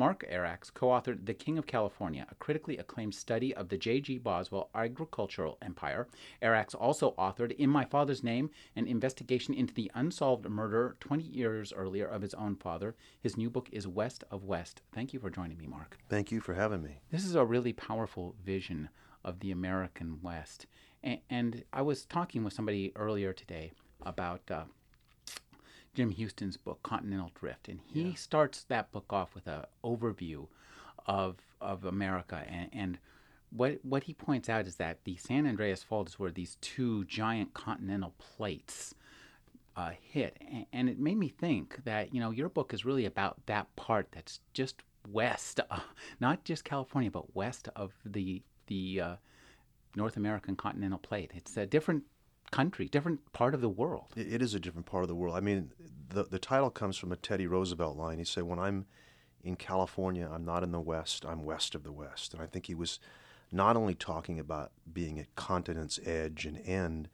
Mark Arax co authored The King of California, a critically acclaimed study of the J.G. Boswell agricultural empire. Arax also authored In My Father's Name, an investigation into the unsolved murder 20 years earlier of his own father. His new book is West of West. Thank you for joining me, Mark. Thank you for having me. This is a really powerful vision of the American West. And, and I was talking with somebody earlier today about. Uh, Jim Houston's book Continental Drift, and he yeah. starts that book off with an overview of of America and, and what what he points out is that the San Andreas Fault is where these two giant continental plates uh, hit, and, and, it made me think that you know your book is really about that part that's just west, uh, not just California, but west of the the uh, North American continental plate. It's a different country, different part of the world. It, is a different part of the world. I mean, the the title comes from a Teddy Roosevelt line. He said, "When I'm in California, I'm not in the West. I'm west of the West." And I think he was not only talking about being at continent's edge and end,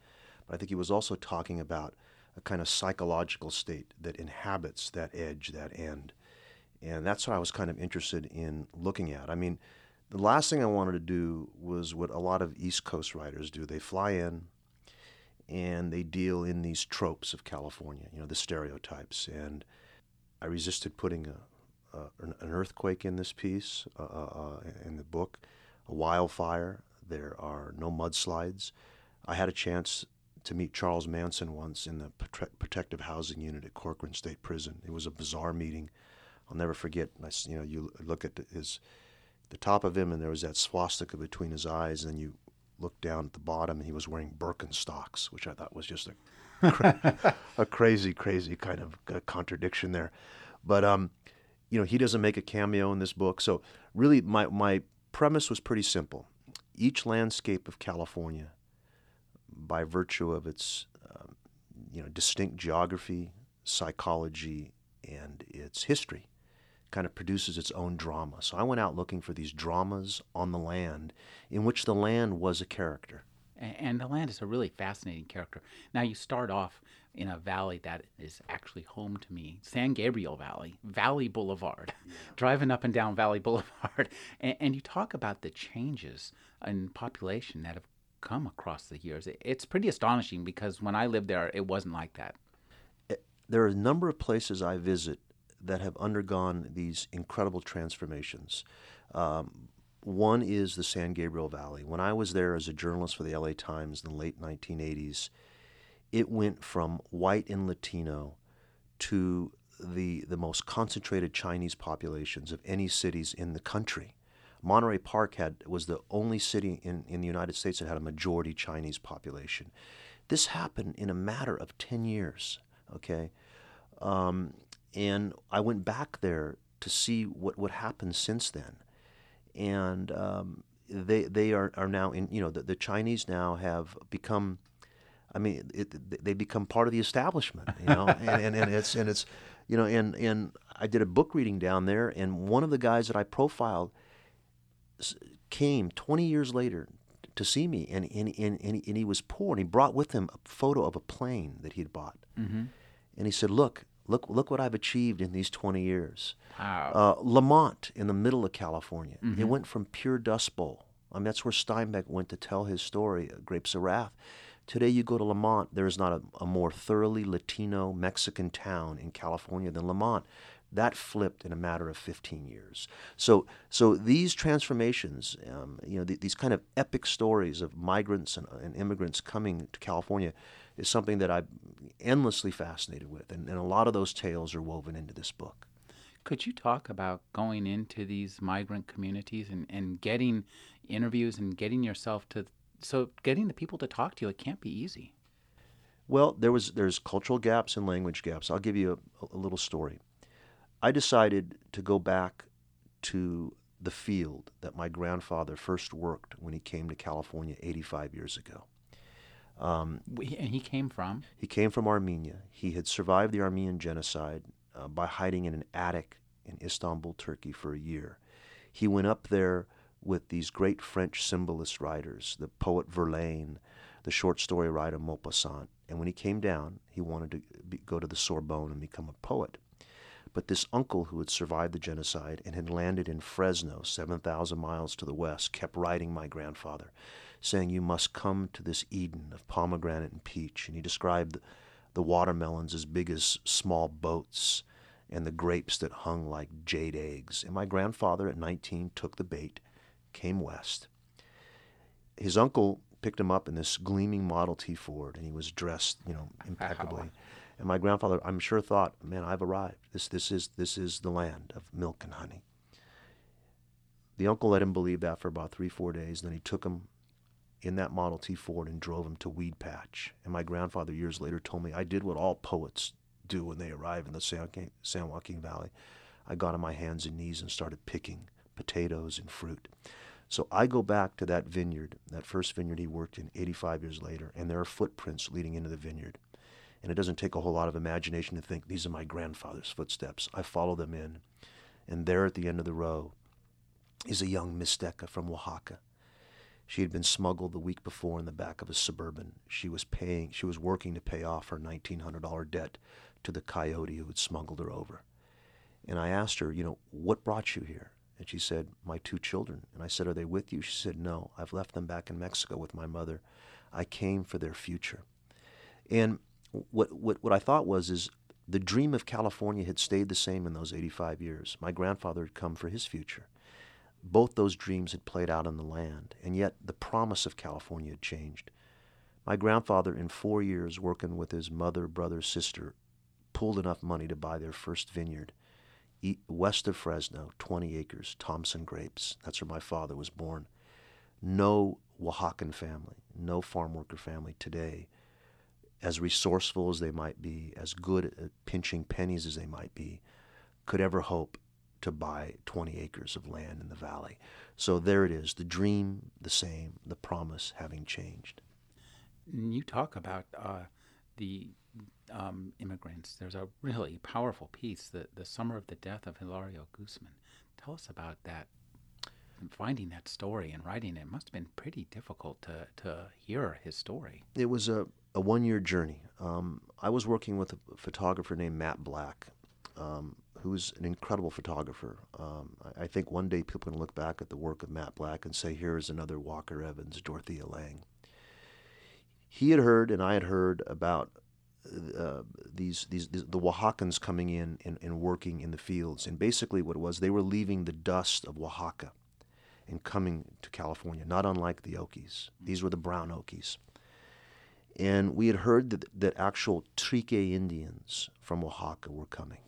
but I think he was also talking about a kind of psychological state that inhabits that edge, that end. And that's what I was kind of interested in looking at. I mean, the last thing I wanted to do was what a lot of East Coast writers do. They fly in, and they deal in these tropes of California, you know, the stereotypes. And I resisted putting a, a an earthquake in this piece, uh, uh, uh, in the book, a wildfire. There are no mudslides. I had a chance to meet Charles Manson once in the protective housing unit at Corcoran State Prison. It was a bizarre meeting. I'll never forget. You know, you look at his, the top of him, and there was that swastika between his eyes, and you looked down at the bottom and he was wearing Birkenstocks, which I thought was just a, cra- a crazy, crazy kind of contradiction there. But, um, you know, he doesn't make a cameo in this book. So really, my, my premise was pretty simple. Each landscape of California, by virtue of its, um, you know, distinct geography, psychology, and its history, kind of produces its own drama. So I went out looking for these dramas on the land in which the land was a character. And the land is a really fascinating character. Now, you start off in a valley that is actually home to me San Gabriel Valley, Valley Boulevard, yeah. driving up and down Valley Boulevard. And, and, you talk about the changes in population that have come across the years. It's pretty astonishing because when I lived there, it wasn't like that. There are a number of places I visit that have undergone these incredible transformations. Um, one is the San Gabriel Valley. When I was there as a journalist for the LA Times in the late 1980s, it went from white and Latino to the, the most concentrated Chinese populations of any cities in the country. Monterey Park had was the only city in, in the United States that had a majority Chinese population. This happened in a matter of 10 years, okay? Um, and I went back there to see what what happened since then, and um, they they are, are now in you know the, the Chinese now have become. I mean, it, they become part of the establishment, you know, and, and, and it's and it's, you know, and and I did a book reading down there, and one of the guys that I profiled came 20 years later to see me, and and, and, and he was poor, and he brought with him a photo of a plane that he'd bought, mm-hmm. and he said, "Look, Look, look what I've achieved in these 20 years. Wow. Uh, Lamont in the middle of California. Mm-hmm. It went from pure Dust Bowl. I mean, that's where Steinbeck went to tell his story, uh, Grapes of Wrath. Today, you go to Lamont, there is not a, a, more thoroughly Latino Mexican town in California than Lamont. That flipped in a matter of 15 years. So, so these transformations, um, you know, th- these kind of epic stories of migrants and, and immigrants coming to California, is something that I'm endlessly fascinated with, and, and a lot of those tales are woven into this book. Could you talk about going into these migrant communities and, and getting interviews and getting yourself to so getting the people to talk to you? It can't be easy. Well, there was there's cultural gaps and language gaps. I'll give you a, a little story. I decided to go back to the field that my grandfather first worked when he came to California 85 years ago. Um, And he came from. he came from Armenia. He had survived the Armenian genocide uh, by hiding in an attic in Istanbul, Turkey, for a year. He went up there with these great French symbolist writers, the poet Verlaine, the short story writer Maupassant. And when he came down, he wanted to be, go to the Sorbonne and become a poet. But this uncle who had survived the genocide and had landed in Fresno, 7,000 miles to the west, kept writing my grandfather, saying, You must come to this Eden of pomegranate and peach. And he described the watermelons as big as small boats and the grapes that hung like jade eggs. And my grandfather at 19 took the bait, came west. His uncle picked him up in this gleaming Model T Ford, and he was dressed, you know, impeccably. And my grandfather, I'm sure, thought, "Man, I've arrived. This, this is, this is the land of milk and honey." The uncle let him believe that for about three, four days. Then he took him in that Model T Ford and drove him to Weedpatch. And my grandfather, years later, told me I did what all poets do when they arrive in the San Joaquin, Valley. I got on my hands and knees and started picking potatoes and fruit. So I go back to that vineyard, that first vineyard he worked in 85 years later, and there are footprints leading into the vineyard. And it doesn't take a whole lot of imagination to think these are my grandfather's footsteps. I follow them in. And there at the end of the row is a young Mixteca from Oaxaca. She had been smuggled the week before in the back of a suburban. She was paying she was working to pay off her $1900 debt to the coyote who had smuggled her over. And I asked her, you know, what brought you here? And she said, my two children. And I said, are they with you? She said, no, I've left them back in Mexico with my mother. I came for their future. And what, what, what I thought was, is the dream of California had stayed the same in those 85 years. My grandfather had come for his future. Both those dreams had played out in the land, and yet the promise of California had changed. My grandfather, in four years working with his mother, brother, sister, pulled enough money to buy their first vineyard west of Fresno, 20 acres, Thompson grapes. That's where my father was born. No Oaxacan family, no farm worker family today, as resourceful as they might be, as good at pinching pennies as they might be, could ever hope to buy 20 acres of land in the valley. So there it is, the dream the same, the promise having changed. You talk about uh, the um, immigrants. There's a really powerful piece, the, the Summer of the Death of Hilario Guzman. Tell us about that. Finding that story and writing it must have been pretty difficult to, to hear his story. It was a, a one year journey. Um, I was working with a photographer named Matt Black, um, who's an incredible photographer. Um, I, I think one day people can look back at the work of Matt Black and say, here is another Walker Evans, Dorothea Lange. He had heard, and I had heard about uh, these, these, these the Oaxacans coming in and, and working in the fields. And basically, what it was, they were leaving the dust of Oaxaca and coming to California, not unlike the Okies. These were the brown Okies. And we had heard that, that actual Trique Indians from Oaxaca were coming.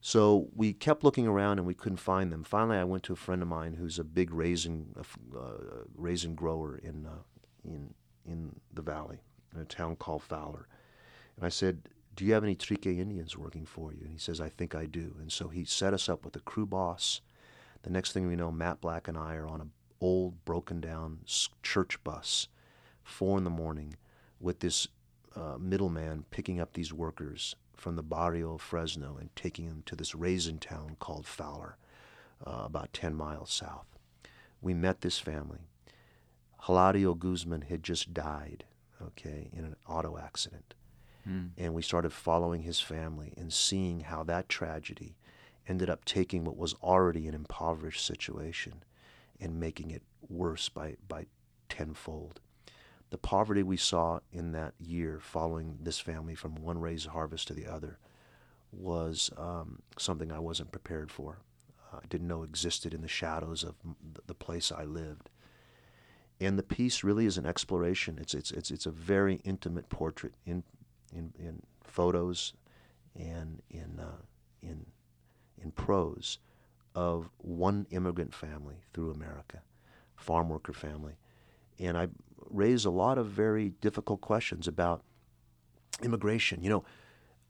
So we kept looking around and we couldn't find them. Finally, I went to a friend of mine who's a big raisin, uh, raisin grower in, uh, in, in the valley, in a town called Fowler. And I said, Do you have any Trique Indians working for you? And he says, I think I do. And so he set us up with a crew boss. The next thing we know, Matt Black and I are on an old, broken down church bus, four in the morning, with this uh, middleman picking up these workers from the barrio of Fresno and taking them to this raisin town called Fowler, uh, about 10 miles south. We met this family. Hilario Guzman had just died, okay, in an auto accident. Mm. And we started following his family and seeing how that tragedy ended up taking what was already an impoverished situation and making it worse by, by tenfold. The poverty we saw in that year following this family from one raised harvest to the other was um, something I wasn't prepared for. I didn't know existed in the shadows of the place I lived. And the piece really is an exploration. It's, it's, it's, it's a very intimate portrait in, in, in photos and in, uh, in, in prose of one immigrant family through America, farm worker family. And I raise a lot of very difficult questions about immigration. You know,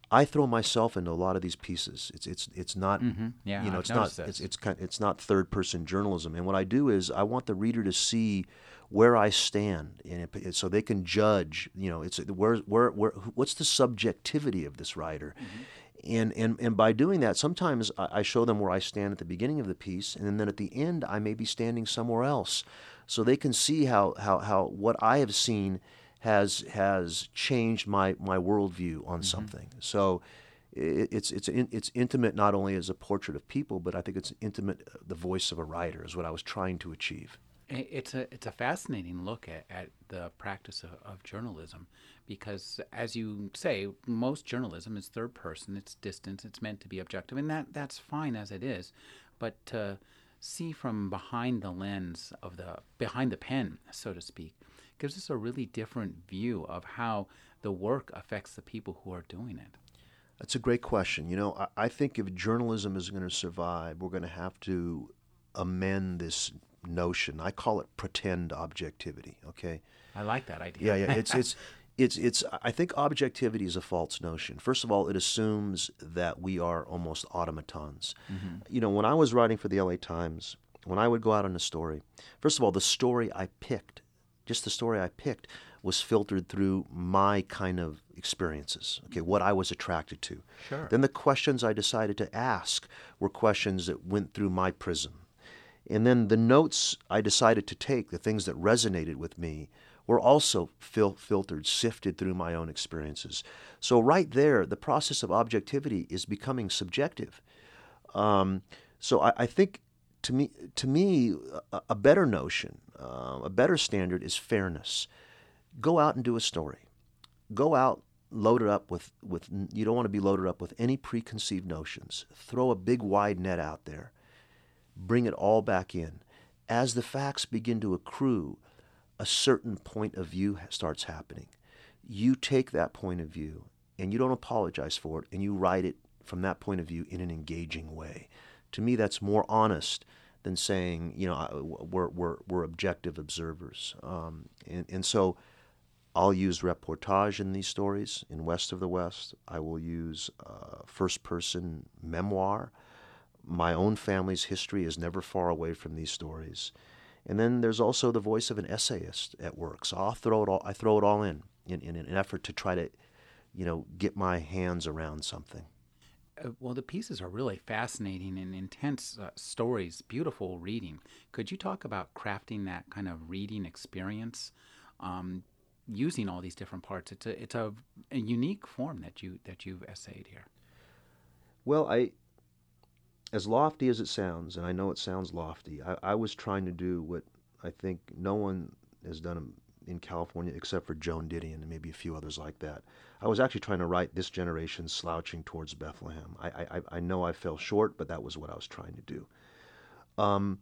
I throw myself into a lot of these pieces. It's it's it's not Mhm. Yeah, you know I've it's not noticed it's it's kind it's not third person journalism. And what I do is I want the reader to see where I stand, and it, so they can judge. You know, it's where where where what's the subjectivity of this writer. And, and, and by doing that, sometimes I show them where I stand at the beginning of the piece, and then at the end, I may be standing somewhere else. So they can see how, how, how what I have seen has, has changed my, my worldview on something. So it, it's, it's, in, it's intimate not only as a portrait of people, but I think it's intimate, uh, the voice of a writer is what I was trying to achieve. It's a it's a fascinating look at, at the practice of, of journalism because, as you say, most journalism is third person. It's distance. It's meant to be objective, and that that's fine as it is. But to see from behind the lens of the behind the pen, so to speak, gives us a really different view of how the work affects the people who are doing it. That's a great question. You know, I, I think if journalism is going to survive, we're going to have to amend this notion. I call it pretend objectivity. Okay. I like that idea. Yeah, yeah. It's it's it's it's. I think objectivity is a false notion. First of all, it assumes that we are almost automatons. Mm-hmm. You know, when I was writing for the L.A. Times, when I would go out on a story, first of all, the story I picked, just the story I picked, was filtered through my kind of experiences. Okay, what I was attracted to. Sure. Then the questions I decided to ask were questions that went through my prism. And then the notes I decided to take, the things that resonated with me, were also fil- filtered, sifted through my own experiences. So, right there, the process of objectivity is becoming subjective. Um, so, I, I think to me, to me, a, a better notion, uh, a better standard is fairness. Go out and do a story. Go out, load it up with, with you don't want to be loaded up with any preconceived notions. Throw a big wide net out there bring it all back in. As the facts begin to accrue, a certain point of view starts happening. You take that point of view and you don't apologize for it and you write it from that point of view in an engaging way. To me, that's more honest than saying, you know, we're, we're, we're objective observers. Um, and, and so I'll use reportage in these stories in West of the West. I will use uh, first person memoir my own family's history is never far away from these stories. And then there's also the voice of an essayist at work. So I'll throw it all. I throw it all in, in in an effort to try to, you know, get my hands around something. Uh, well, the pieces are really fascinating and intense uh, stories, beautiful reading. Could you talk about crafting that kind of reading experience, um, using all these different parts? It's a it's a, a unique form that you that you've essayed here. Well, I, as lofty as it sounds, and I know it sounds lofty, I, I was trying to do what I think no one has done in California except for Joan Didion and maybe a few others like that. I was actually trying to write this generation slouching towards Bethlehem. I, I, I know I fell short, but that was what I was trying to do. Um,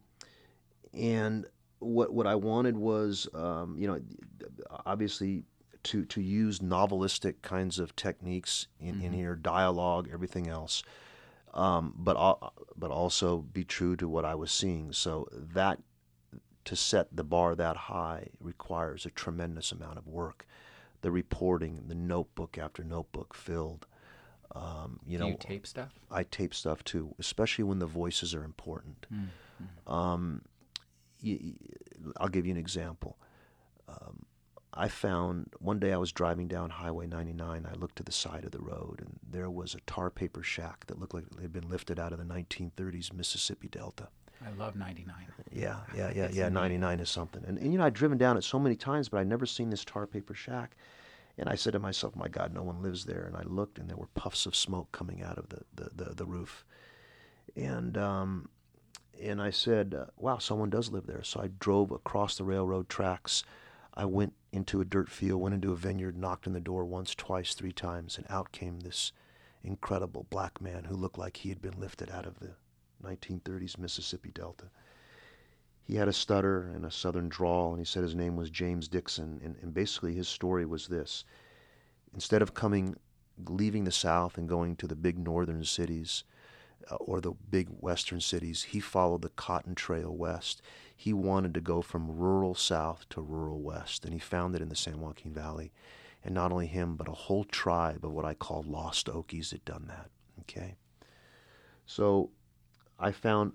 and what what I wanted was, um, you know, obviously to to use novelistic kinds of techniques in, in here, dialogue, everything else, um, but al- but also be true to what I was seeing. So that to set the bar that high requires a tremendous amount of work. The reporting, the notebook after notebook filled. Um, you Do know, you tape stuff? I tape stuff too, especially when the voices are important. Um, y- y- I'll give you an example. Um, I found one day I was driving down Highway 99. I looked to the side of the road, and there was a tar paper shack that looked like it had been lifted out of the 1930s Mississippi Delta. I love '99. Yeah, yeah, yeah, It's yeah. 99 is something. And, and you know, I'd driven down it so many times, but I'd never seen this tar paper shack. And I said to myself, my God, no one lives there. And I looked, and there were puffs of smoke coming out of the, the, the, the roof. And, um, and I said, wow, someone does live there. So I drove across the railroad tracks. I went into a dirt field, went into a vineyard, knocked on the door once, twice, three times, and out came this incredible black man who looked like he had been lifted out of the 1930s Mississippi Delta. He had a stutter and a southern drawl, and he said his name was James Dixon. And, and basically, his story was this instead of coming, leaving the South and going to the big northern cities uh, or the big western cities, he followed the Cotton Trail west. He wanted to go from rural South to rural West, and he found it in the San Joaquin Valley. And not only him, but a whole tribe of what I call lost Okies had done that. Okay. So I found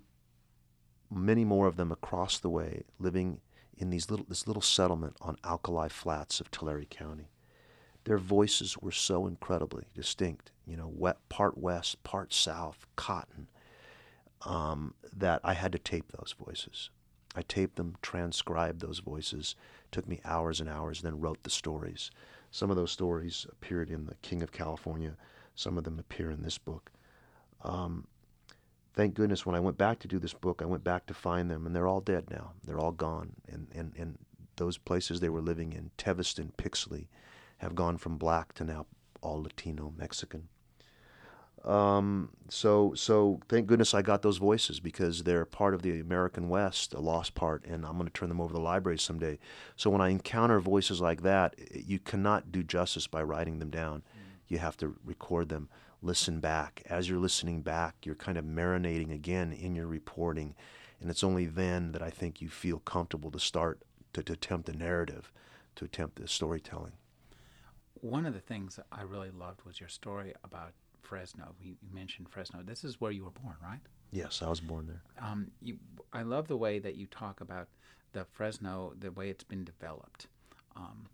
many more of them across the way living in these little, this little settlement on Alkali Flats of Tulare County. Their voices were so incredibly distinct, you know, wet, part west, part south, cotton, um, that I had to tape those voices. I taped them, transcribed those voices. Took me hours and hours, then wrote the stories. Some of those stories appeared in The King of California. Some of them appear in this book. Um, thank goodness when I went back to do this book, I went back to find them, and they're all dead now. They're all gone. And, and, and those places they were living in, Teviston, Pixley, have gone from black to now all Latino, Mexican. Um, so, so thank goodness I got those voices because they're part of the American West, a lost part, and I'm going to turn them over to the library someday. So when I encounter voices like that, you cannot do justice by writing them down. You have to record them, listen back. As you're listening back, you're kind of marinating again in your reporting, and it's only then that I think you feel comfortable to start to, to attempt a narrative, to attempt the storytelling. One of the things I really loved was your story about Fresno. You, mentioned Fresno. This is where you were born, right? Yes, I was born there. Um, you, I love the way that you talk about the Fresno, the way it's been developed. Um,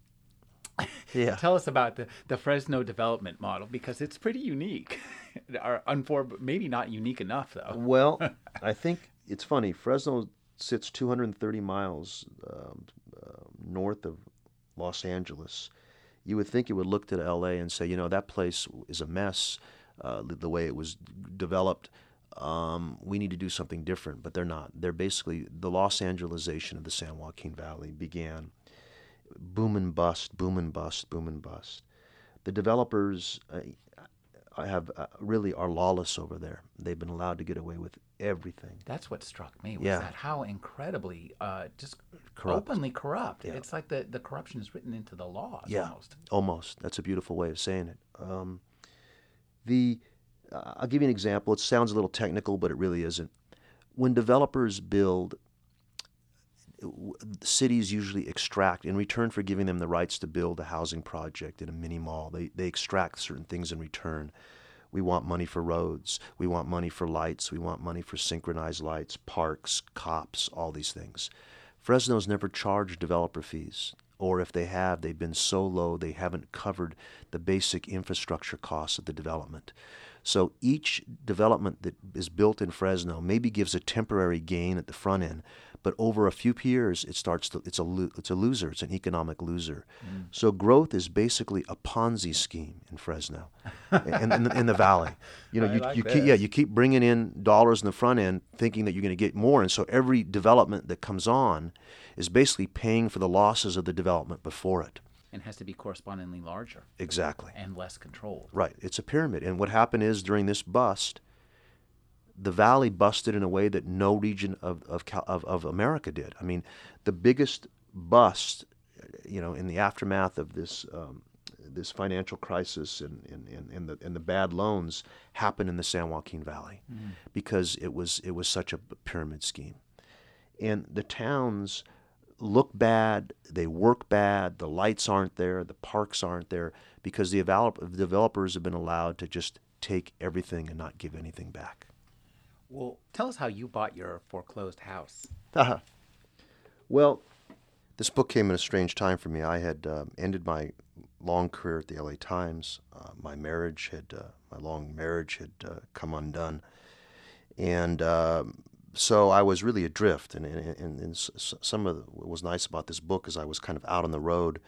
yeah. Tell us about the, the Fresno development model because it's pretty unique. or unfor- maybe not unique enough, though. Well, I think it's funny. Fresno sits 230 miles um, uh, north of Los Angeles. You would think it would look to LA and say, you know, that place is a mess uh, the way it was developed. Um, we need to do something different, but they're not. They're basically the Los Angelesization of the San Joaquin Valley began boom and bust, boom and bust, boom and bust. The developers uh, have uh, really are lawless over there. They've been allowed to get away with everything. That's what struck me was yeah. that how incredibly uh, just corrupt. openly corrupt. Yeah. It's like the, the corruption is written into the laws yeah, almost. Almost. That's a beautiful way of saying it. Um, the uh, I'll give you an example. It sounds a little technical, but it really isn't. When developers build, cities usually extract in return for giving them the rights to build a housing project in a mini mall. They they extract certain things in return. We want money for roads. We want money for lights. We want money for synchronized lights, parks, cops, all these things. Fresno's never charged developer fees or if they have, they've been so low they haven't covered the basic infrastructure costs of the development. So each development that is built in Fresno maybe gives a temporary gain at the front end, but over a few years it starts to it's a it's a loser, it's an economic loser. Mm. So growth is basically a Ponzi scheme in Fresno, in, in, the, in, the, valley. You know, you, like you keep, yeah you keep bringing in dollars in the front end, thinking that you're going to get more, and so every development that comes on is basically paying for the losses of the development before it. And has to be correspondingly larger. Exactly. And less controlled. Right. It's a pyramid. And what happened is during this bust, the valley busted in a way that no region of, of, of, of America did. I mean, the biggest bust, you know, in the aftermath of this um, this financial crisis and, and, and, the, and the bad loans happened in the San Joaquin Valley mm. because it was it was such a pyramid scheme. And the towns look bad, they work bad, the lights aren't there, the parks aren't there, because the developers have been allowed to just take everything and not give anything back. Well, tell us how you bought your foreclosed house. well, this book came in a strange time for me. I had uh, ended my long career at the LA Times. Uh, my marriage had, uh, my long marriage had uh, come undone. And um, so I was really adrift, and, and, and some of what was nice about this book is I was kind of out on the road,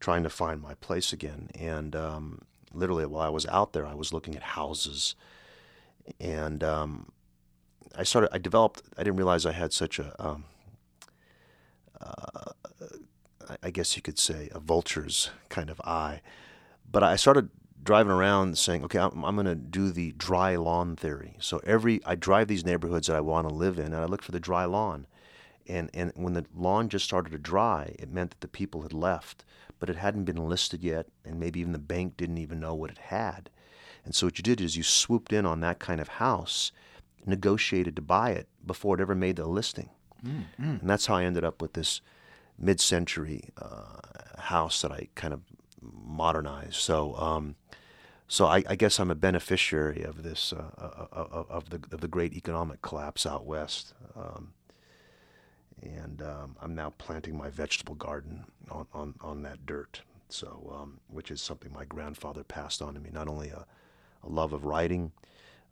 trying to find my place again. And um, literally, while I was out there, I was looking at houses, and um, I started. I developed. I didn't realize I had such a, um, uh, I guess you could say, a vulture's kind of eye. But I started driving around saying, okay, I'm, I'm going to do the dry lawn theory. So every I drive these neighborhoods that I want to live in, and I look for the dry lawn. And and when the lawn just started to dry, it meant that the people had left, but it hadn't been listed yet, and maybe even the bank didn't even know what it had. And so what you did is you swooped in on that kind of house, negotiated to buy it before it ever made the listing. Mm-hmm. And that's how I ended up with this mid-century uh, house that I kind of modernized. So, um, so I, I, guess I'm a beneficiary of this uh, uh, uh, of the of the great economic collapse out west. Um, and um, I'm now planting my vegetable garden on, on, on that dirt. So, um, which is something my grandfather passed on to me. Not only a, a love of writing,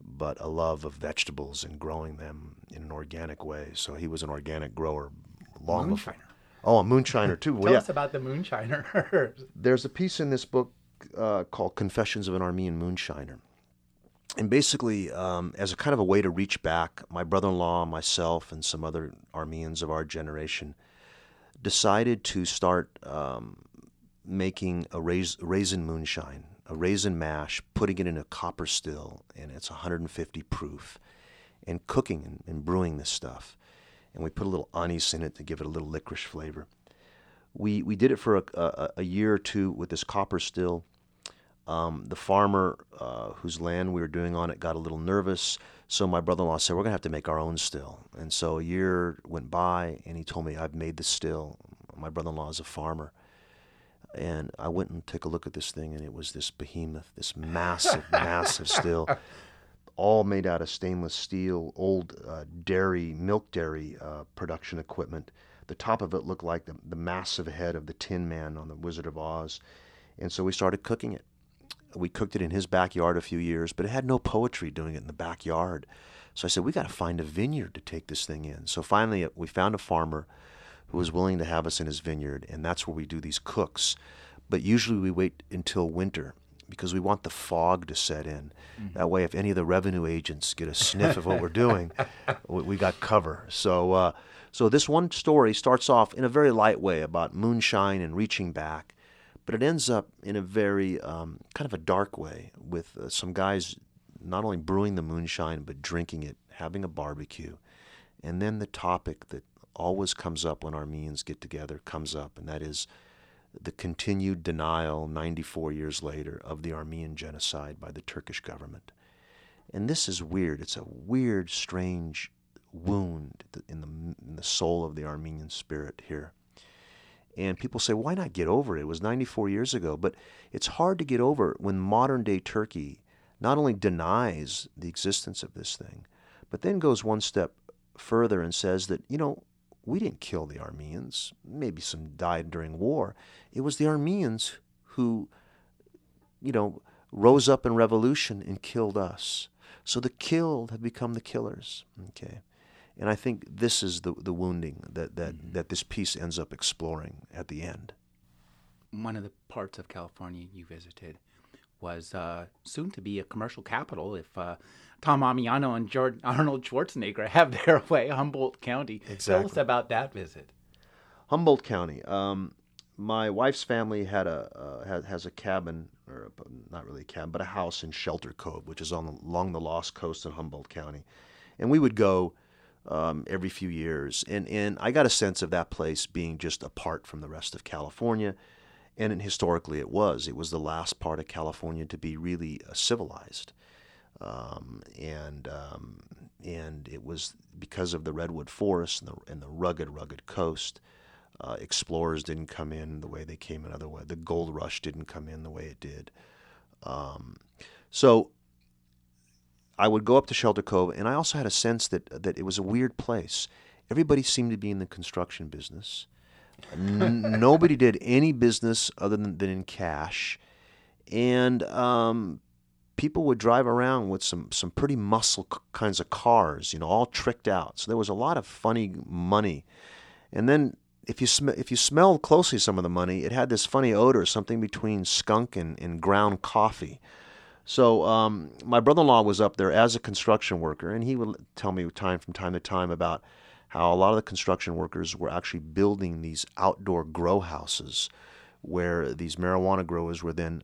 but a love of vegetables and growing them in an organic way. So he was an organic grower long before. Oh, a moonshiner too. Tell well, yeah. us about the moonshiner. There's a piece in this book uh, called "Confessions of an Armenian Moonshiner," and basically, um, as a kind of a way to reach back, my brother-in-law, myself, and some other Armenians of our generation decided to start um, making a rais- raisin moonshine a raisin mash, putting it in a copper still, and it's 150 proof, and cooking and, and brewing this stuff. And we put a little anise in it to give it a little licorice flavor. We, we did it for a, a, a year or two with this copper still. Um, the farmer uh, whose land we were doing on it got a little nervous, so my brother-in-law said, "We're gonna have to make our own still." And so a year went by, and he told me, "I've made the still." My brother-in-law is a farmer, and I went and took a look at this thing, and it was this behemoth, this massive, massive still, all made out of stainless steel, old uh, dairy, milk dairy uh, production equipment. The top of it looked like the, the massive head of the Tin Man on the Wizard of Oz, and so we started cooking it. We cooked it in his backyard a few years, but it had no poetry doing it in the backyard. So I said, we got to find a vineyard to take this thing in. So finally, uh, we found a farmer who was willing to have us in his vineyard, and that's where we do these cooks. But usually we wait until winter because we want the fog to set in. Mm-hmm. That way, if any of the revenue agents get a sniff of what we're doing, we, we, got cover. So, uh, so this one story starts off in a very light way about moonshine and reaching back, but it ends up in a very um, kind of a dark way with uh, some guys not only brewing the moonshine but drinking it, having a barbecue, and then the topic that always comes up when Armenians get together comes up, and that is the continued denial 94 years later of the Armenian genocide by the Turkish government. And this is weird. It's a weird, strange wound in the, in the soul of the Armenian spirit here. And people say, why not get over it? It was 94 years ago. But it's hard to get over when modern day Turkey not only denies the existence of this thing, but then goes one step further and says that, you know, we didn't kill the Armenians. Maybe some died during war. It was the Armenians who, you know, rose up in revolution and killed us. So the killed have become the killers. Okay. And I think this is the, the wounding that, that, mm-hmm. that this piece ends up exploring at the end. One of the parts of California you visited was uh, soon to be a commercial capital if uh, Tom Ammiano and George, Arnold Schwarzenegger have their way, Humboldt County. Exactly. Tell us about that visit. Humboldt County. Um, my wife's family had a uh, has, has a cabin, or a, not really a cabin, but a house in Shelter Cove, which is on the, along the Lost Coast in Humboldt County, and we would go um, every few years. And and I got a sense of that place being just apart from the rest of California, and historically it was. It was the last part of California to be really uh, civilized um, and um, and it was because of the redwood forest and the, and the rugged, rugged coast. Uh, explorers didn't come in the way they came in other way. The gold rush didn't come in the way it did. Um, so I would go up to Shelter Cove, and I also had a sense that that it was a weird place. Everybody seemed to be in the construction business. Nobody did any business other than, than in cash, and um, people would drive around with some some pretty muscle c- kinds of cars, you know, all tricked out. So there was a lot of funny money. And then if you sm- if you smelled closely some of the money, it had this funny odor, something between skunk and, and ground coffee. So um, my brother-in-law was up there as a construction worker, and he would tell me time from time to time about how a lot of the construction workers were actually building these outdoor grow houses where these marijuana growers were then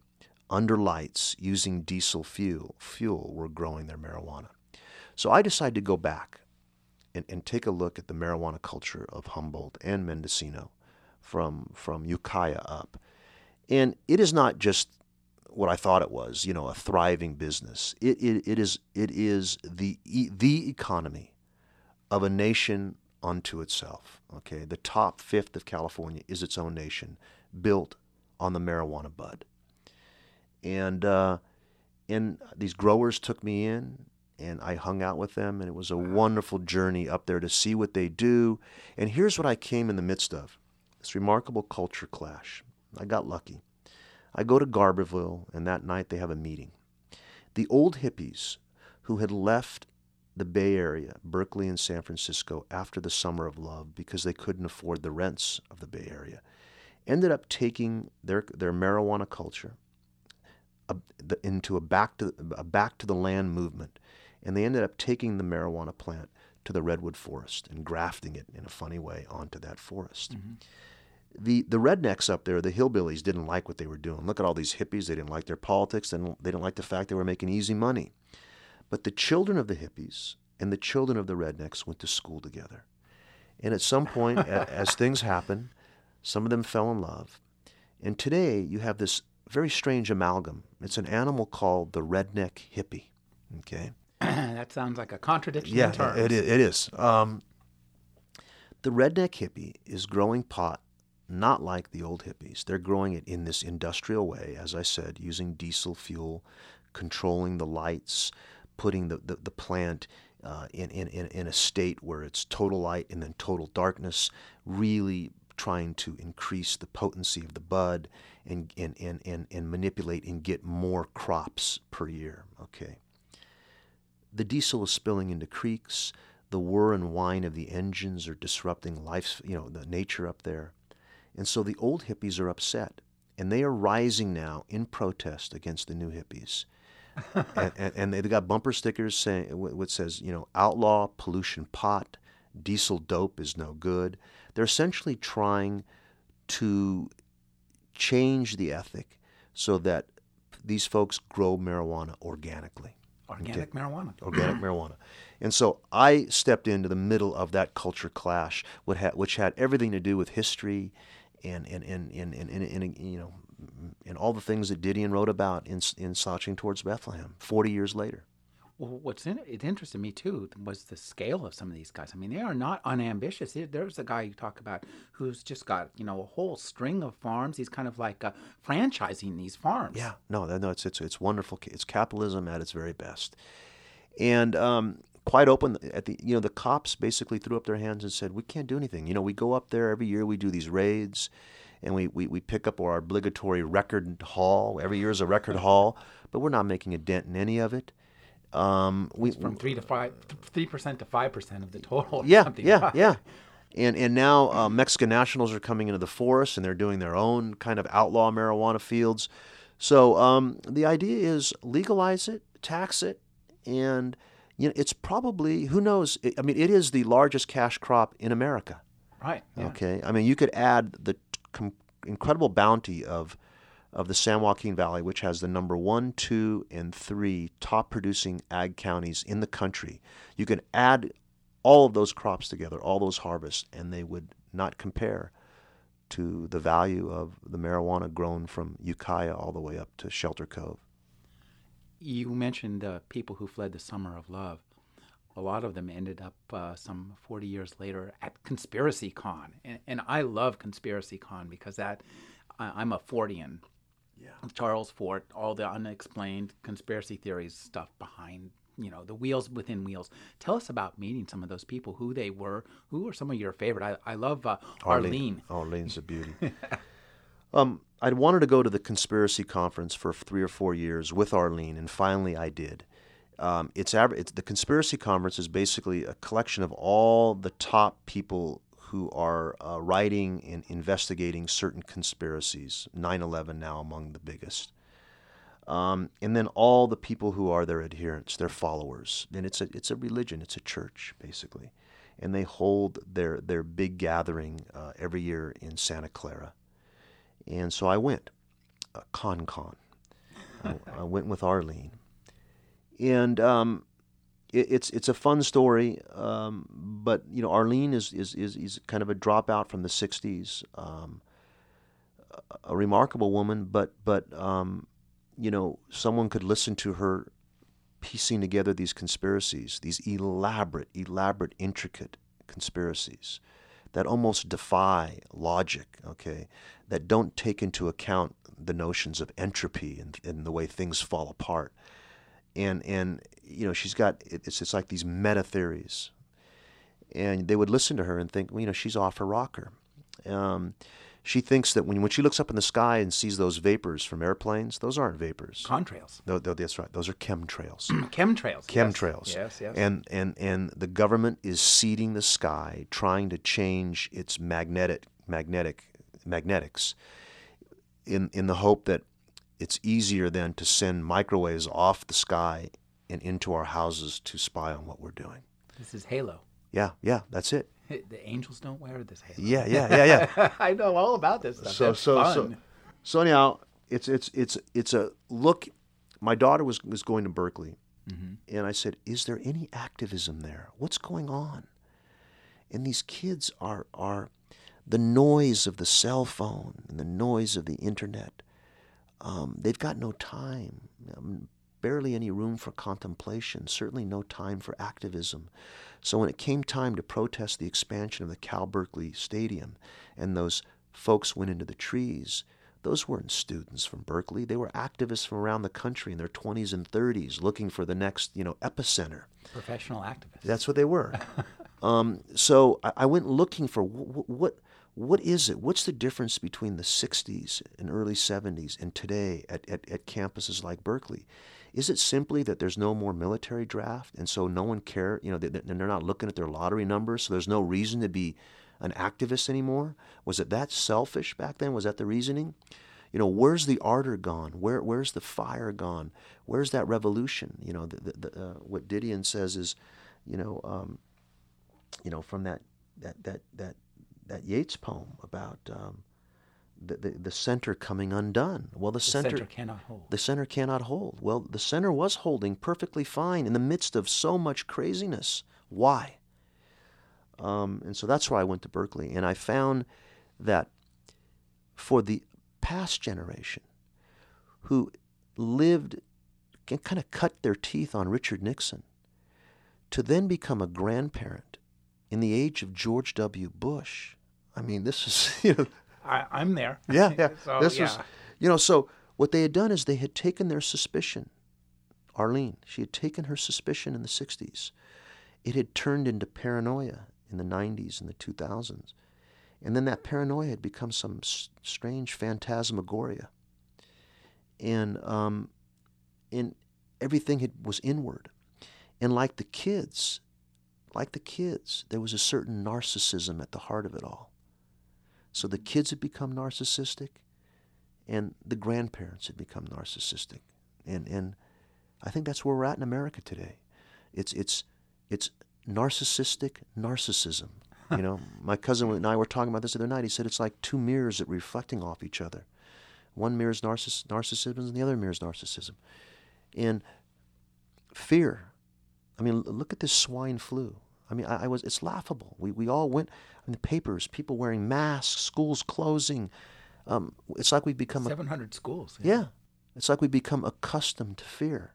under lights using diesel fuel, fuel were growing their marijuana. So I decided to go back and, and take a look at the marijuana culture of Humboldt and Mendocino from, from Ukiah up. And it is not just what I thought it was, you know, a thriving business. It, it, it, is, it is the, the economy of a nation unto itself. Okay, the top fifth of California is its own nation, built on the marijuana bud. And uh, and these growers took me in, and I hung out with them, and it was a wonderful journey up there to see what they do. And here's what I came in the midst of: this remarkable culture clash. I got lucky. I go to Garberville, and that night they have a meeting. The old hippies who had left the Bay Area, Berkeley and San Francisco, after the Summer of Love because they couldn't afford the rents of the Bay Area, ended up taking their, their marijuana culture a, the, into a back, to, a back to the land movement. And they ended up taking the marijuana plant to the redwood forest and grafting it in a funny way onto that forest. Mm-hmm the the rednecks up there, the hillbillies, didn't like what they were doing. Look at all these hippies; they didn't like their politics, and they didn't like the fact they were making easy money. But the children of the hippies and the children of the rednecks went to school together, and at some point, as things happen, some of them fell in love, and today you have this very strange amalgam. It's an animal called the redneck hippie. Okay, that sounds like a contradiction. Yeah, in terms. it is. It is. Um, the redneck hippie is growing pot not like the old hippies. They're growing it in this industrial way, as I said, using diesel fuel, controlling the lights, putting the, the, the plant uh, in, in, in a state where it's total light and then total darkness, really trying to increase the potency of the bud and, and, and, and, and manipulate and get more crops per year. Okay. The diesel is spilling into creeks. The whir and whine of the engines are disrupting life, you know, the nature up there. And so the old hippies are upset, and they are rising now in protest against the new hippies. And, and, and, they've got bumper stickers saying, which says, you know, outlaw pollution pot, diesel dope is no good. They're essentially trying to change the ethic so that these folks grow marijuana organically. Organic okay. marijuana. Organic marijuana. And so I stepped into the middle of that culture clash, which had everything to do with history and and and and, and, and, and you know and all the things that Didion wrote about in in Slouching Towards Bethlehem 40 years later. Well, what's in, it interested me too was the scale of some of these guys. I mean, they are not unambitious. There's a guy you talk about who's just got you know a whole string of farms. He's kind of like uh, franchising these farms. Yeah, no, no, it's it's it's wonderful. It's capitalism at its very best, and um, quite open at the you know the cops basically threw up their hands and said we can't do anything you know we go up there every year we do these raids and we, we, we pick up our obligatory record haul every year is a record haul but we're not making a dent in any of it um, we, from three to five three percent to five percent of the total yeah yeah yeah and and now uh, Mexican nationals are coming into the forest and they're doing their own kind of outlaw marijuana fields so um, the idea is legalize it tax it and you know, it's probably who knows. I mean, it is the largest cash crop in America. Right. Yeah. Okay. I mean, you could add the com- incredible bounty of of the San Joaquin Valley, which has the number one, two, and three top producing ag counties in the country. You could add all of those crops together, all those harvests, and they would not compare to the value of the marijuana grown from Ukiah all the way up to Shelter Cove you mentioned the people who fled the summer of love. A lot of them ended up uh, some 40 years later at Conspiracy Con. And, and I love Conspiracy Con because that I, am a Fortean. Yeah. Charles Fort, all the unexplained conspiracy theories stuff behind, you know, the wheels within wheels. Tell us about meeting some of those people, who they were, who are some of your favorite. I, I love uh, Arlene. Arlene. Arlene's a beauty. um, I'd wanted to go to the conspiracy conference for three or four years with Arlene, and finally I did. Um, it's, it's the conspiracy conference is basically a collection of all the top people who are uh, writing and investigating certain conspiracies. 9/11 now among the biggest, um, and then all the people who are their adherents, their followers. And it's a it's a religion. It's a church basically, and they hold their their big gathering uh, every year in Santa Clara. And so I went, uh, Con Con. I, I, went with Arlene. And um, it, it's it's a fun story, um, but you know Arlene is, is, is, is, kind of a dropout from the '60s, um, a, remarkable woman, but but um, you know someone could listen to her piecing together these conspiracies, these elaborate, elaborate, intricate conspiracies that almost defy logic, okay, that don't take into account the notions of entropy and, and the way things fall apart. And, and you know, she's got, it's, it's like these meta theories. And they would listen to her and think, well, you know, she's off her rocker. Um, she thinks that when, when she looks up in the sky and sees those vapors from airplanes, those aren't vapors. Contrails. No, no, that's right. Those are chemtrails. Chemtrails. chemtrails. Yes, yes. And, and, and the government is seeding the sky, trying to change its magnetic, magnetic, magnetics in, in the hope that it's easier then to send microwaves off the sky and into our houses to spy on what we're doing. This is Halo. Yeah, yeah, that's it. The angels don't wear this halo. Yeah, yeah, yeah, yeah. I know all about this stuff. so That's so fun. so so anyhow, it's it's it's it's a look. My daughter was was going to Berkeley, Mm-hmm. and I said, "Is there any activism there? What's going on?" And these kids are are the noise of the cell phone and the noise of the internet. Um, they've got no time, um, barely any room for contemplation. Certainly no time for activism. So when it came time to protest the expansion of the Cal Berkeley Stadium, and those folks went into the trees, those weren't students from Berkeley. They were activists from around the country in their 20s and 30s, looking for the next, you know, epicenter. Professional activists. That's what they were. um, so I, I went looking for what, what what is it? What's the difference between the 60s and early 70s and today at, at, at campuses like Berkeley? Is it simply that there's no more military draft and so no one care, you know, they, and they're not looking at their lottery numbers, so there's no reason to be an activist anymore? Was it that selfish back then? Was that the reasoning? You know, where's the ardor gone? Where, where's the fire gone? Where's that revolution? You know, the, the, the, uh, what Didion says is, you know, um, you know, from that that that that that Yeats poem about um, the, the the center coming undone. Well, the, the center, center cannot hold. the center cannot hold. Well, the center was holding perfectly fine in the midst of so much craziness. Why? Um, and so that's why I went to Berkeley, and I found that for the past generation, who lived and kind of cut their teeth on Richard Nixon, to then become a grandparent in the age of George W. Bush. I mean, this is you know I, I'm there. yeah, yeah. So, this yeah. was, you know, so what they had done is they had taken their suspicion. Arlene, she had taken her suspicion in the 60s. It had turned into paranoia in the 90s and the 2000s. And then that paranoia had become some s- strange phantasmagoria. And, um, and everything had, was inward. And like the kids, like the kids, there was a certain narcissism at the heart of it all. So the kids had become narcissistic, and the grandparents had become narcissistic, and and I think that's where we're at in America today. It's it's it's narcissistic narcissism. You know, my cousin and I were talking about this the other night. He said it's like two mirrors that are reflecting off each other. One mirror is narciss- narcissism, and the other mirror is narcissism. And fear. I mean, look at this swine flu. I mean, I, I was. It's laughable. We we all went in the papers. People wearing masks, schools closing. Um, it's like we've become a 700 schools. yeah. It's like we become accustomed to fear.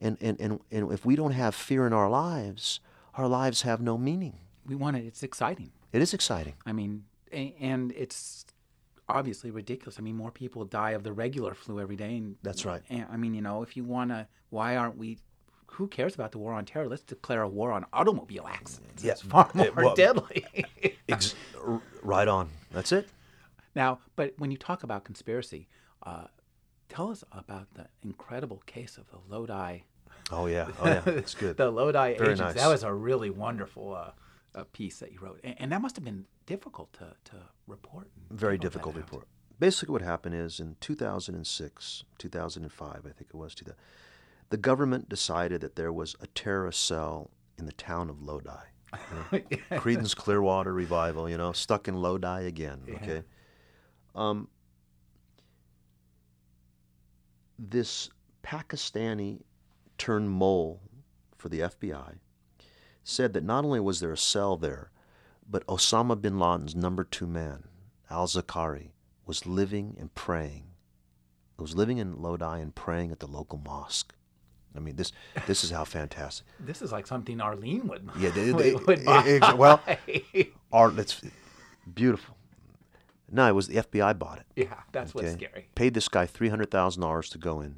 And, and, and, and if we don't have fear in our lives, our lives have no meaning. We want it. It's exciting. It is exciting. I mean, and it's obviously ridiculous. I mean, more people die of the regular flu every day. And, That's right. And, I mean, you know, if you want to, why aren't we? Who cares about the war on terror? Let's declare a war on automobile accidents. Yeah, It's far more it- well- deadly. Ex- right on. That's it. now, but when you talk about conspiracy, uh, tell us about the incredible case of the Lodi. Oh, yeah. Oh, yeah. It's good. the Lodi Very agents. nice. That was a really wonderful uh, uh, piece that you wrote, and, and that must have been difficult to, to report. Very get all that difficult out. report. Basically, what happened is in 2006, 2005, I think it was, 2000, the government decided that there was a terrorist cell in the town of Lodi. You know? Creedence Clearwater Revival, you know, stuck in Lodi again. Okay. Um, this Pakistani turned mole for the FBI said that not only was there a cell there, but Osama bin Laden's number two man, Al Zakari, was living and praying. Was living in Lodi and praying at the local mosque. I mean, this this is how fantastic. This is like something Arlene would. Yeah, they, they, would buy. ex- well, art. That's beautiful. No, it was the FBI bought it. yeah, that's what's scary. Paid this guy three hundred thousand dollars to go in.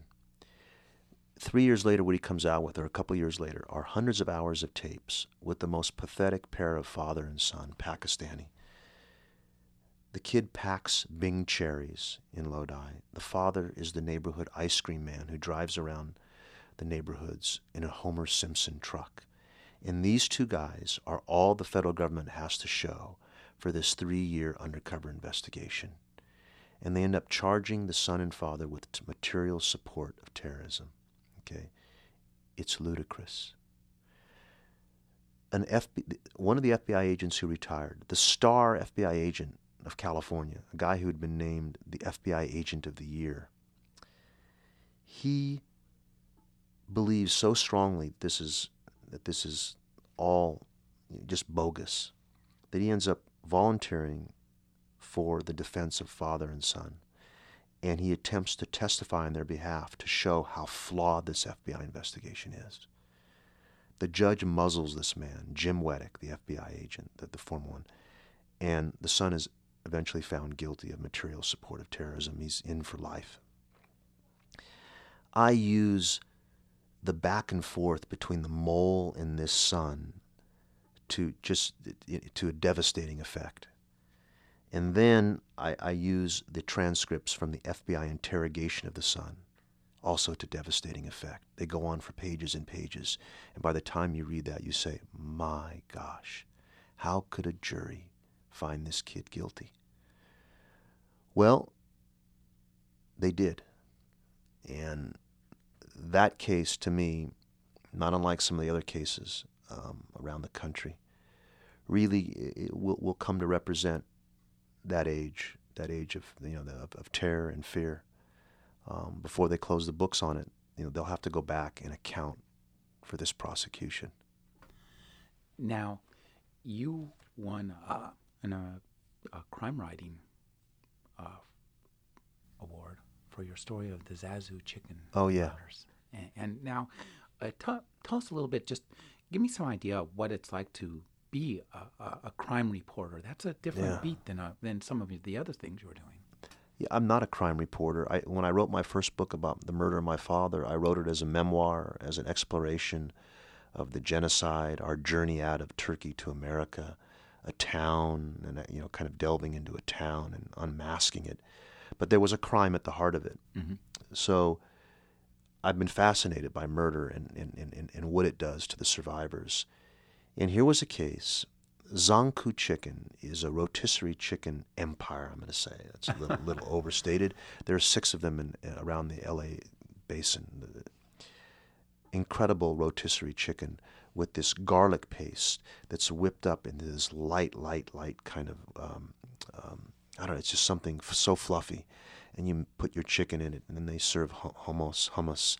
Three years later, what he comes out with, or a couple years later, are hundreds of hours of tapes with the most pathetic pair of father and son, Pakistani. The kid packs Bing cherries in Lodi. The father is the neighborhood ice cream man who drives around the neighborhoods in a Homer Simpson truck. And these two guys are all the federal government has to show for this three year undercover investigation. And they end up charging the son and father with material support of terrorism. Okay? It's ludicrous. An FB, one of the FBI agents who retired, the star FBI agent of California, a guy who had been named the FBI agent of the year, he believes so strongly this is that this is all just bogus that he ends up volunteering for the defense of father and son and he attempts to testify on their behalf to show how flawed this FBI investigation is. The judge muzzles this man, Jim Wedick, the FBI agent, the, the former one, and the son is eventually found guilty of material support of terrorism. He's in for life. I use the back and forth between the mole and this son to just to a devastating effect. And then I, I, use the transcripts from the FBI interrogation of the son, also to devastating effect. They go on for pages and pages. And by the time you read that, you say, My gosh, how could a jury find this kid guilty? Well, they did. And that case, to me, not unlike some of the other cases um, around the country, really will, will come to represent that age, that age of you know the, of, of, terror and fear. Um, before they close the books on it, you know they'll have to go back and account for this prosecution. Now, you won uh, an, uh, a crime writing uh, award for your story of the Zankou chicken. Oh yeah. And, and now, uh, t- tell us a little bit. Just give me some idea of what it's like to be a, a, a crime reporter. That's a different Yeah. beat than a, than some of the other things you were doing. Yeah, I'm not a crime reporter. I, when I wrote my first book about the murder of my father, I wrote it as a memoir, as an exploration of the genocide, our journey out of Turkey to America, a town, and uh, you know, kind of delving into a town and unmasking it. But there was a crime at the heart of it. Mhm. So I've been fascinated by murder and, and, and, and what it does to the survivors. And here was a case. Zankou chicken is a rotisserie chicken empire, I'm going to say. That's a little, little overstated. There are six of them in, around the LA basin. Incredible rotisserie chicken with this garlic paste that's whipped up into this light, light, light kind of, um, um, I don't know, it's just something f- so fluffy. And you put your chicken in it, and then they serve hu- hummus, hummus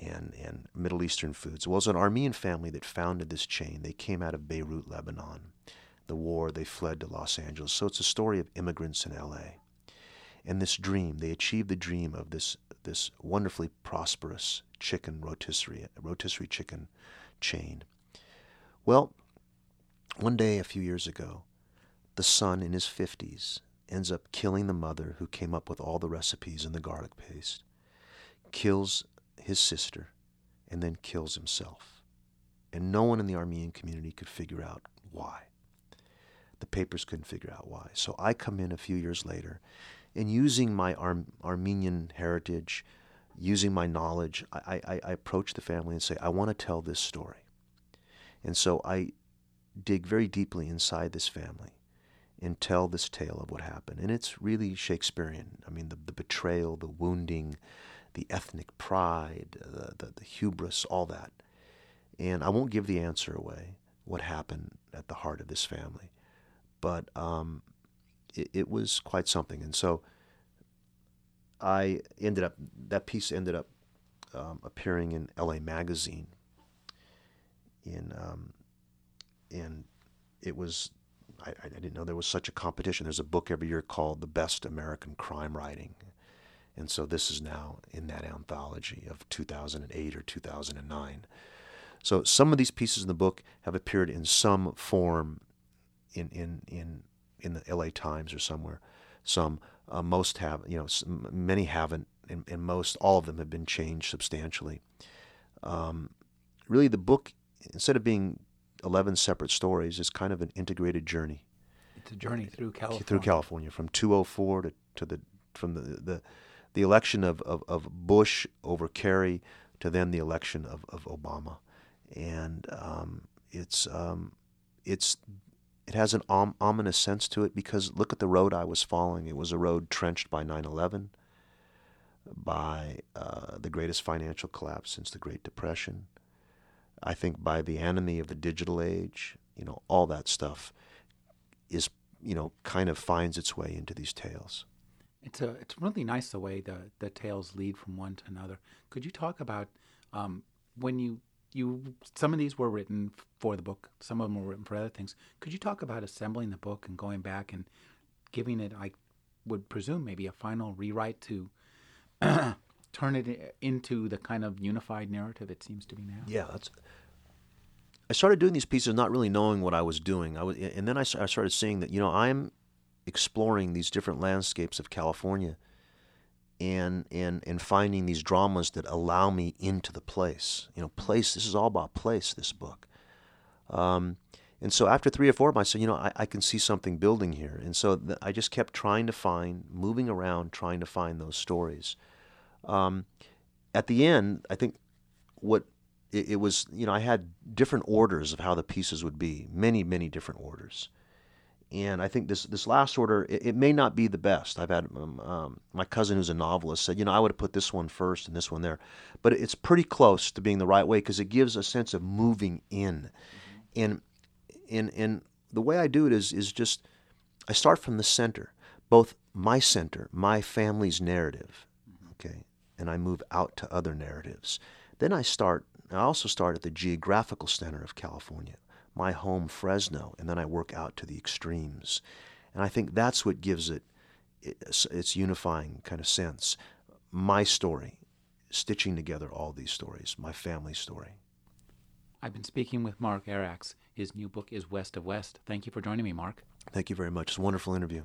and, and Middle Eastern foods. Well, it was an Armenian family that founded this chain. They came out of Beirut, Lebanon. The war, they fled to Los Angeles. So it's a story of immigrants in LA. And this dream, they achieved the dream of this, this wonderfully prosperous chicken rotisserie, rotisserie chicken chain. Well, one day a few years ago, the son in his 50s ends up killing the mother who came up with all the recipes and the garlic paste, kills his sister, and then kills himself. And no one in the Armenian community could figure out why. The papers couldn't figure out why. So I come in a few years later, and using my Ar- Armenian heritage, using my knowledge, I, I, I approach the family and say, I want to tell this story. And so I dig very deeply inside this family and tell this tale of what happened. And it's really Shakespearean. I mean, the, the betrayal, the wounding, the ethnic pride, the, the, the hubris, all that. And I won't give the answer away, what happened at the heart of this family. But um, it, it was quite something. And so I ended up, that piece ended up um, appearing in LA Magazine. In, um, and it was, I, I didn't know there was such a competition. There's a book every year called The Best American Crime Writing And so this is now in that anthology of 2008 or 2009. So some of these pieces in the book have appeared in some form in in in in the L.A. Times or somewhere. Some uh, most have, you know, some, many haven't, and, and, most all of them have been changed substantially. Um, really, the book instead of being 11 separate stories is kind of an integrated journey. It's a journey through California. Through California, from 204 to, to the from the the, the election of, of, of Bush over Kerry to then the election of, of Obama and um, it's um, it's it has an om- ominous sense to it because look at the road I was following. It was a road trenched by 9/11, by uh, the greatest financial collapse since the Great Depression. I think by the enemy of the digital age. You know, all that stuff is you know kind of finds its way into these tales. It's a it's really nice the way the the tales lead from one to another. Could you talk about um, when you you some of these were written for the book, some of them were written for other things. Could you talk about assembling the book and going back and giving it, I would presume, maybe a final rewrite to turn it into the kind of unified narrative it seems to be now? Yeah, that's. I started doing these pieces not really knowing what I was doing. I was, and then I, I started seeing that you know I'm exploring these different landscapes of California and and and finding these dramas that allow me into the place. You know, place. This is all about place. This book. Um, and so after three or four of them, I said, you know, I, I can see something building here. And so th- I just kept trying to find, moving around, trying to find those stories. Um, at the end, I think what it, it was, you know, I had different orders of how the pieces would be, many, many different orders and I think this this last order it, it may not be the best. I've had um, um, my cousin who's a novelist said, you know, I would have put this one first and this one there, but it's pretty close to being the right way because it gives a sense of moving in, mm-hmm. and and and the way I do it is is just I start from the center, both my center, my family's narrative, mm-hmm. okay, and I move out to other narratives. Then I start. I also start at the geographical center of California my home, Fresno, and then I work out to the extremes. And I think that's what gives it its, its unifying kind of sense. My story, stitching together all these stories, my family story. I've been speaking with Mark Arax. His new book is West of West. Thank you for joining me, Mark. Thank you very much. It's a wonderful interview.